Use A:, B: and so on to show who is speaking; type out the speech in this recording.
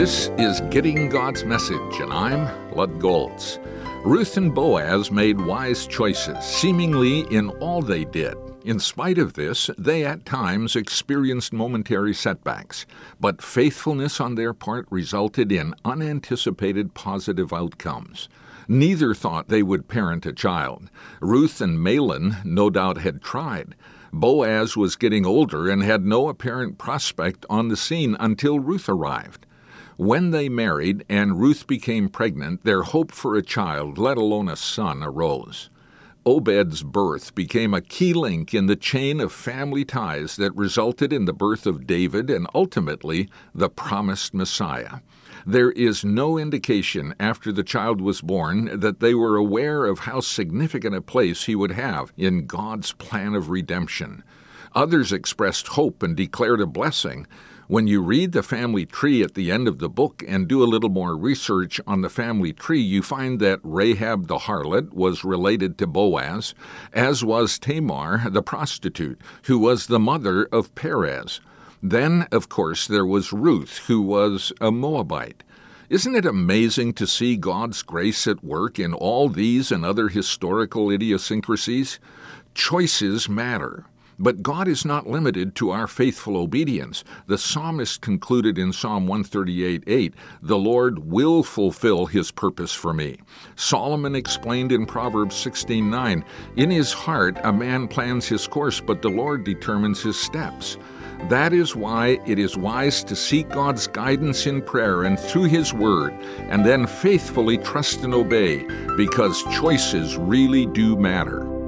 A: This is Getting God's Message, and I'm Lud Golz. Ruth and Boaz made wise choices, seemingly in all they did. In spite of this, they at times experienced momentary setbacks, but faithfulness on their part resulted in unanticipated positive outcomes. Neither thought they would parent a child. Ruth and Mahlon no doubt had tried. Boaz was getting older and had no apparent prospect on the scene until Ruth arrived. When they married and Ruth became pregnant, their hope for a child, let alone a son, arose. Obed's birth became a key link in the chain of family ties that resulted in the birth of David and ultimately the promised Messiah. There is no indication after the child was born that they were aware of how significant a place he would have in God's plan of redemption. Others expressed hope and declared a blessing. When you read the family tree at the end of the book and do a little more research on the family tree, you find that Rahab the harlot was related to Boaz, as was Tamar the prostitute, who was the mother of Perez. Then, of course, there was Ruth, who was a Moabite. Isn't it amazing to see God's grace at work in all these and other historical idiosyncrasies? Choices matter. But God is not limited to our faithful obedience. The psalmist concluded in Psalm 138 8, The Lord will fulfill his purpose for me. Solomon explained in Proverbs 16 9, In his heart a man plans his course, but the Lord determines his steps. That is why it is wise to seek God's guidance in prayer and through His Word, and then faithfully trust and obey, because choices really do matter.